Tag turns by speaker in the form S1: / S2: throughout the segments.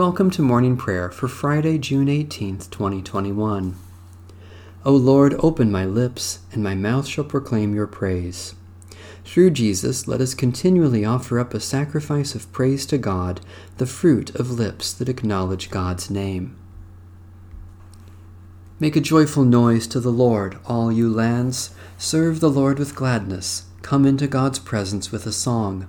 S1: Welcome to morning prayer for Friday, June 18th, 2021. O Lord, open my lips, and my mouth shall proclaim your praise. Through Jesus, let us continually offer up a sacrifice of praise to God, the fruit of lips that acknowledge God's name. Make a joyful noise to the Lord, all you lands. Serve the Lord with gladness. Come into God's presence with a song.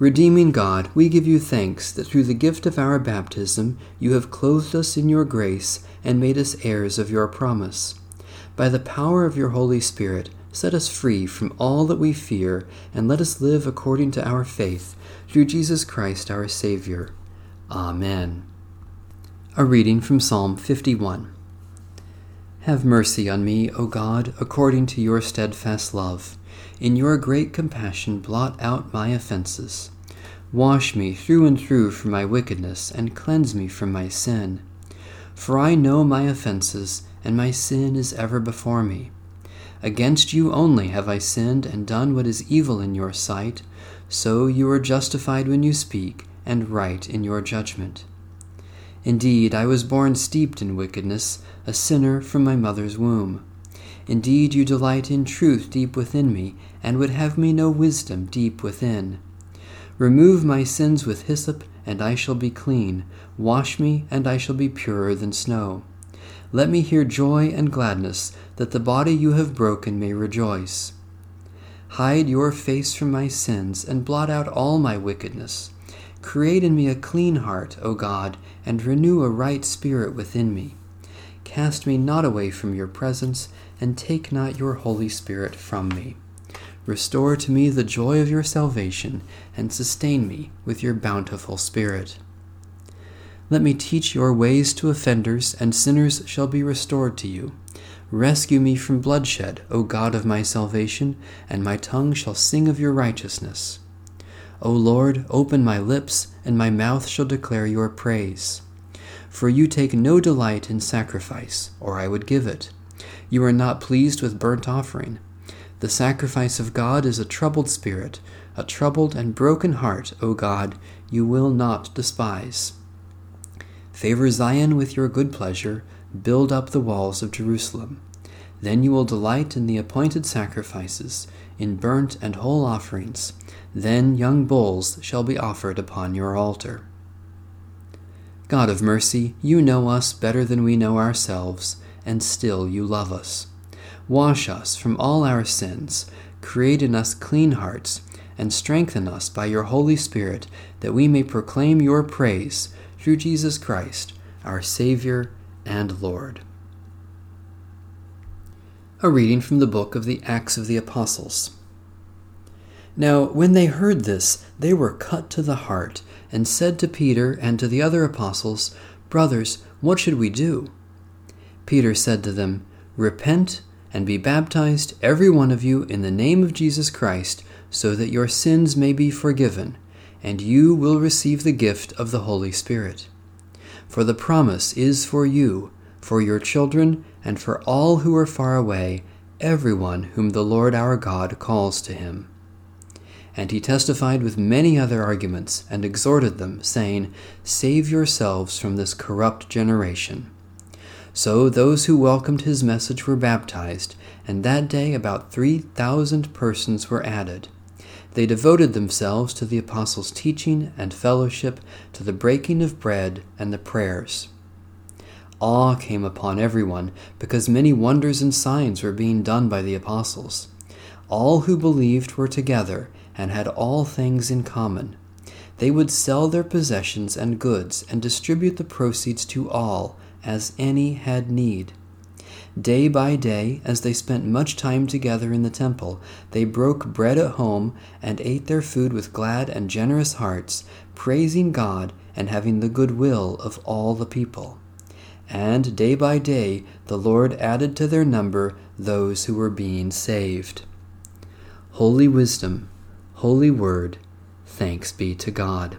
S1: Redeeming God, we give you thanks that through the gift of our baptism you have clothed us in your grace and made us heirs of your promise. By the power of your Holy Spirit, set us free from all that we fear, and let us live according to our faith, through Jesus Christ our Savior. Amen. A reading from Psalm 51. Have mercy on me, O God, according to your steadfast love in your great compassion, blot out my offenses. Wash me through and through from my wickedness, and cleanse me from my sin. For I know my offenses, and my sin is ever before me. Against you only have I sinned and done what is evil in your sight, so you are justified when you speak, and right in your judgment. Indeed, I was born steeped in wickedness, a sinner from my mother's womb. Indeed, you delight in truth deep within me, and would have me know wisdom deep within. Remove my sins with hyssop, and I shall be clean. Wash me, and I shall be purer than snow. Let me hear joy and gladness, that the body you have broken may rejoice. Hide your face from my sins, and blot out all my wickedness. Create in me a clean heart, O God, and renew a right spirit within me. Cast me not away from your presence, and take not your Holy Spirit from me. Restore to me the joy of your salvation, and sustain me with your bountiful Spirit. Let me teach your ways to offenders, and sinners shall be restored to you. Rescue me from bloodshed, O God of my salvation, and my tongue shall sing of your righteousness. O Lord, open my lips, and my mouth shall declare your praise. For you take no delight in sacrifice, or I would give it. You are not pleased with burnt offering. The sacrifice of God is a troubled spirit, a troubled and broken heart, O God, you will not despise. Favor Zion with your good pleasure, build up the walls of Jerusalem. Then you will delight in the appointed sacrifices, in burnt and whole offerings. Then young bulls shall be offered upon your altar. God of mercy, you know us better than we know ourselves, and still you love us. Wash us from all our sins, create in us clean hearts, and strengthen us by your Holy Spirit, that we may proclaim your praise through Jesus Christ, our Savior and Lord. A reading from the book of the Acts of the Apostles. Now, when they heard this, they were cut to the heart, and said to Peter and to the other apostles, Brothers, what should we do? Peter said to them, Repent and be baptized, every one of you, in the name of Jesus Christ, so that your sins may be forgiven, and you will receive the gift of the Holy Spirit. For the promise is for you, for your children, and for all who are far away, everyone whom the Lord our God calls to him. And he testified with many other arguments, and exhorted them, saying, Save yourselves from this corrupt generation. So those who welcomed his message were baptized, and that day about three thousand persons were added. They devoted themselves to the apostles' teaching and fellowship, to the breaking of bread and the prayers. Awe came upon everyone, because many wonders and signs were being done by the apostles. All who believed were together and had all things in common. They would sell their possessions and goods and distribute the proceeds to all, as any had need. Day by day, as they spent much time together in the temple, they broke bread at home and ate their food with glad and generous hearts, praising God and having the good will of all the people. And day by day the Lord added to their number those who were being saved. Holy Wisdom, Holy Word, thanks be to God.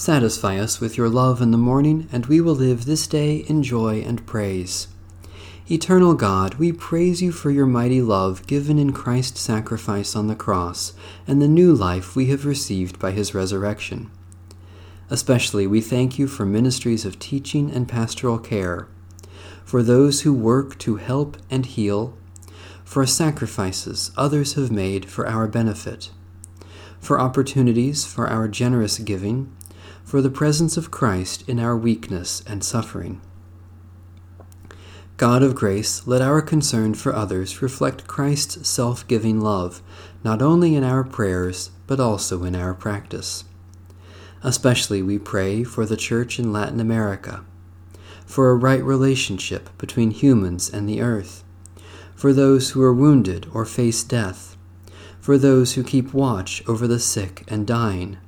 S1: Satisfy us with your love in the morning, and we will live this day in joy and praise. Eternal God, we praise you for your mighty love given in Christ's sacrifice on the cross and the new life we have received by his resurrection. Especially we thank you for ministries of teaching and pastoral care, for those who work to help and heal, for sacrifices others have made for our benefit, for opportunities for our generous giving, for the presence of Christ in our weakness and suffering. God of grace, let our concern for others reflect Christ's self giving love, not only in our prayers, but also in our practice. Especially we pray for the Church in Latin America, for a right relationship between humans and the earth, for those who are wounded or face death, for those who keep watch over the sick and dying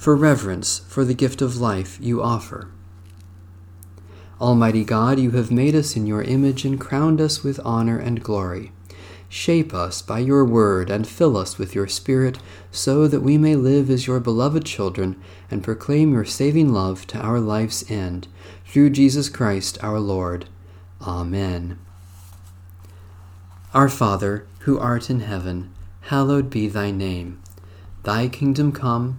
S1: for reverence for the gift of life you offer. Almighty God, you have made us in your image and crowned us with honor and glory. Shape us by your word and fill us with your Spirit, so that we may live as your beloved children and proclaim your saving love to our life's end. Through Jesus Christ our Lord. Amen. Our Father, who art in heaven, hallowed be thy name. Thy kingdom come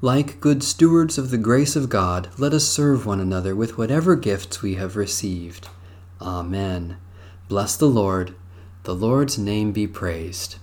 S1: Like good stewards of the grace of God, let us serve one another with whatever gifts we have received. Amen. Bless the Lord. The Lord's name be praised.